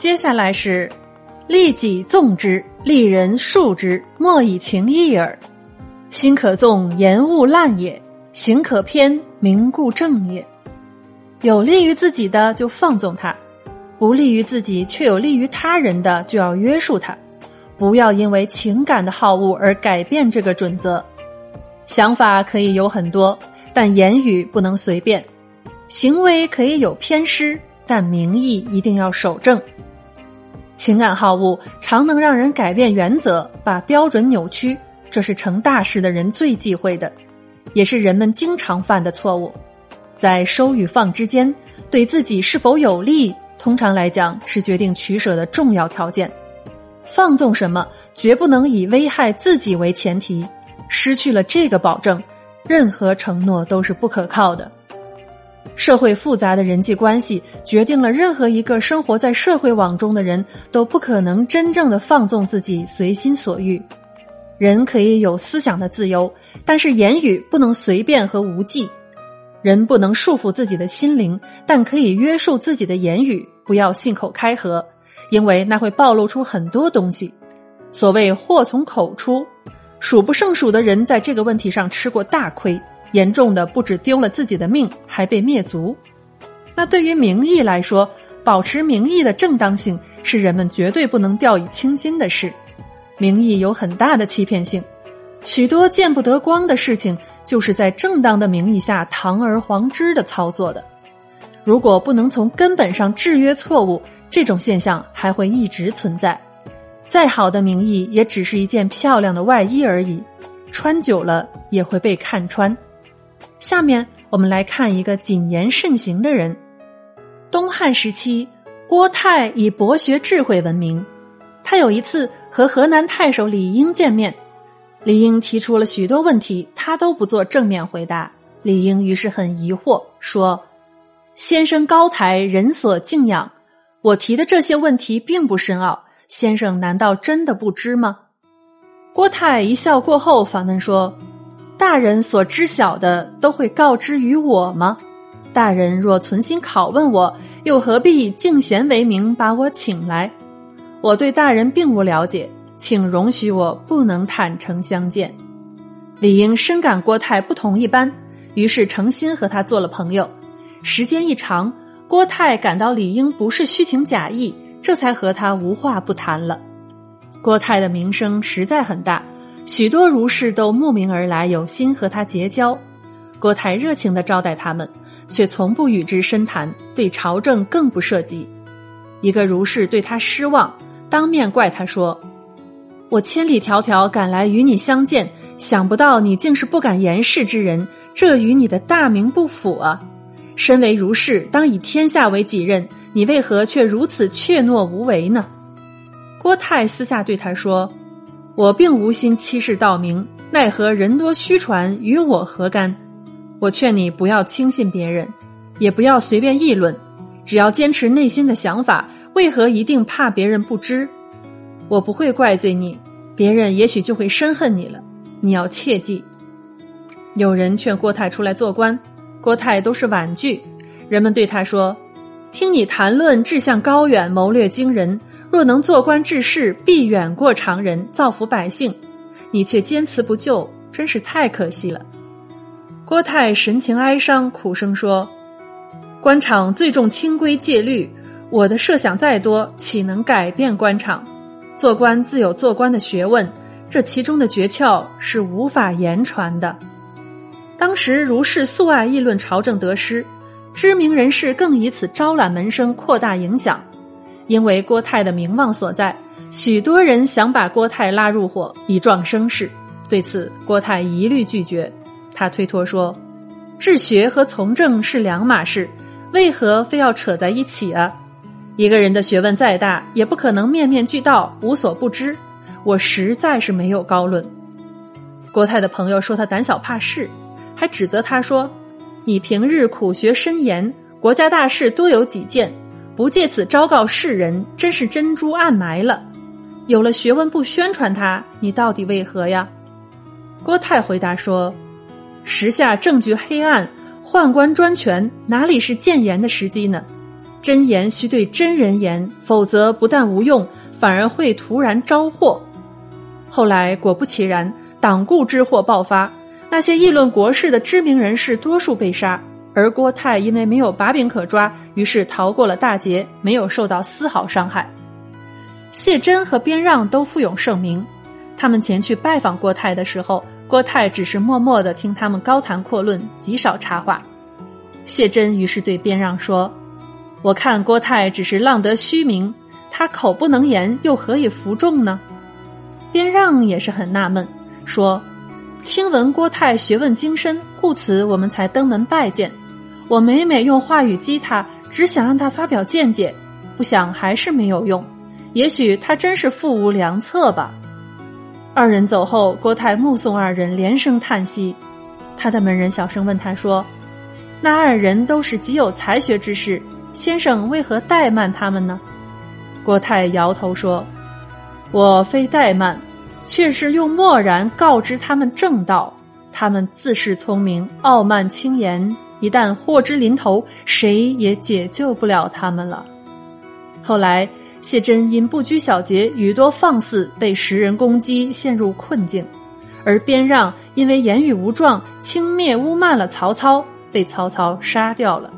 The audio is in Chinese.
接下来是“利己纵之，利人恕之，莫以情义耳。心可纵，言勿滥也；行可偏，名固正也。有利于自己的就放纵它，不利于自己却有利于他人的就要约束它。不要因为情感的好恶而改变这个准则。想法可以有很多，但言语不能随便；行为可以有偏失，但名义一定要守正。情感好恶常能让人改变原则，把标准扭曲。这是成大事的人最忌讳的，也是人们经常犯的错误。在收与放之间，对自己是否有利，通常来讲是决定取舍的重要条件。放纵什么，绝不能以危害自己为前提。失去了这个保证，任何承诺都是不可靠的。社会复杂的人际关系，决定了任何一个生活在社会网中的人都不可能真正的放纵自己，随心所欲。人可以有思想的自由，但是言语不能随便和无忌。人不能束缚自己的心灵，但可以约束自己的言语，不要信口开河，因为那会暴露出很多东西。所谓祸从口出，数不胜数的人在这个问题上吃过大亏，严重的不止丢了自己的命，还被灭族。那对于名义来说，保持名义的正当性是人们绝对不能掉以轻心的事。名义有很大的欺骗性，许多见不得光的事情，就是在正当的名义下堂而皇之的操作的。如果不能从根本上制约错误，这种现象还会一直存在。再好的名义，也只是一件漂亮的外衣而已，穿久了也会被看穿。下面我们来看一个谨言慎行的人。东汉时期，郭泰以博学智慧闻名。他有一次和河南太守李英见面，李英提出了许多问题，他都不做正面回答。李英于是很疑惑，说：“先生高才，人所敬仰。我提的这些问题并不深奥，先生难道真的不知吗？”郭泰一笑过后反问说：“大人所知晓的，都会告知于我吗？大人若存心拷问我，又何必以敬贤为名把我请来？”我对大人并无了解，请容许我不能坦诚相见。李英深感郭泰不同一般，于是诚心和他做了朋友。时间一长，郭泰感到李英不是虚情假意，这才和他无话不谈了。郭泰的名声实在很大，许多儒士都慕名而来，有心和他结交。郭泰热情的招待他们，却从不与之深谈，对朝政更不涉及。一个儒士对他失望。当面怪他说：“我千里迢迢赶来与你相见，想不到你竟是不敢言事之人，这与你的大名不符啊！身为儒士，当以天下为己任，你为何却如此怯懦无为呢？”郭泰私下对他说：“我并无心欺世盗名，奈何人多虚传，与我何干？我劝你不要轻信别人，也不要随便议论，只要坚持内心的想法。”为何一定怕别人不知？我不会怪罪你，别人也许就会深恨你了。你要切记。有人劝郭泰出来做官，郭泰都是婉拒。人们对他说：“听你谈论志向高远，谋略惊人，若能做官治世，必远过常人，造福百姓。你却坚持不救，真是太可惜了。”郭泰神情哀伤，苦声说：“官场最重清规戒律。”我的设想再多，岂能改变官场？做官自有做官的学问，这其中的诀窍是无法言传的。当时儒士素爱议论朝政得失，知名人士更以此招揽门生，扩大影响。因为郭泰的名望所在，许多人想把郭泰拉入伙，以壮声势。对此，郭泰一律拒绝。他推脱说：“治学和从政是两码事，为何非要扯在一起啊？”一个人的学问再大，也不可能面面俱到，无所不知。我实在是没有高论。郭泰的朋友说他胆小怕事，还指责他说：“你平日苦学深研，国家大事多有己见，不借此昭告世人，真是珍珠暗埋了。有了学问不宣传它，你到底为何呀？”郭泰回答说：“时下政局黑暗，宦官专权，哪里是谏言的时机呢？”真言须对真人言，否则不但无用，反而会突然招祸。后来果不其然，党锢之祸爆发，那些议论国事的知名人士多数被杀，而郭泰因为没有把柄可抓，于是逃过了大劫，没有受到丝毫伤害。谢珍和边让都富有盛名，他们前去拜访郭泰的时候，郭泰只是默默的听他们高谈阔论，极少插话。谢珍于是对边让说。我看郭泰只是浪得虚名，他口不能言，又何以服众呢？边让也是很纳闷，说：“听闻郭泰学问精深，故此我们才登门拜见。我每每用话语激他，只想让他发表见解，不想还是没有用。也许他真是腹无良策吧。”二人走后，郭泰目送二人连声叹息。他的门人小声问他说：“那二人都是极有才学之士。”先生为何怠慢他们呢？郭泰摇头说：“我非怠慢，却是用漠然告知他们正道。他们自恃聪明，傲慢轻言，一旦祸之临头，谁也解救不了他们了。”后来，谢珍因不拘小节，语多放肆，被时人攻击，陷入困境；而边让因为言语无状，轻蔑污骂了曹操，被曹操杀掉了。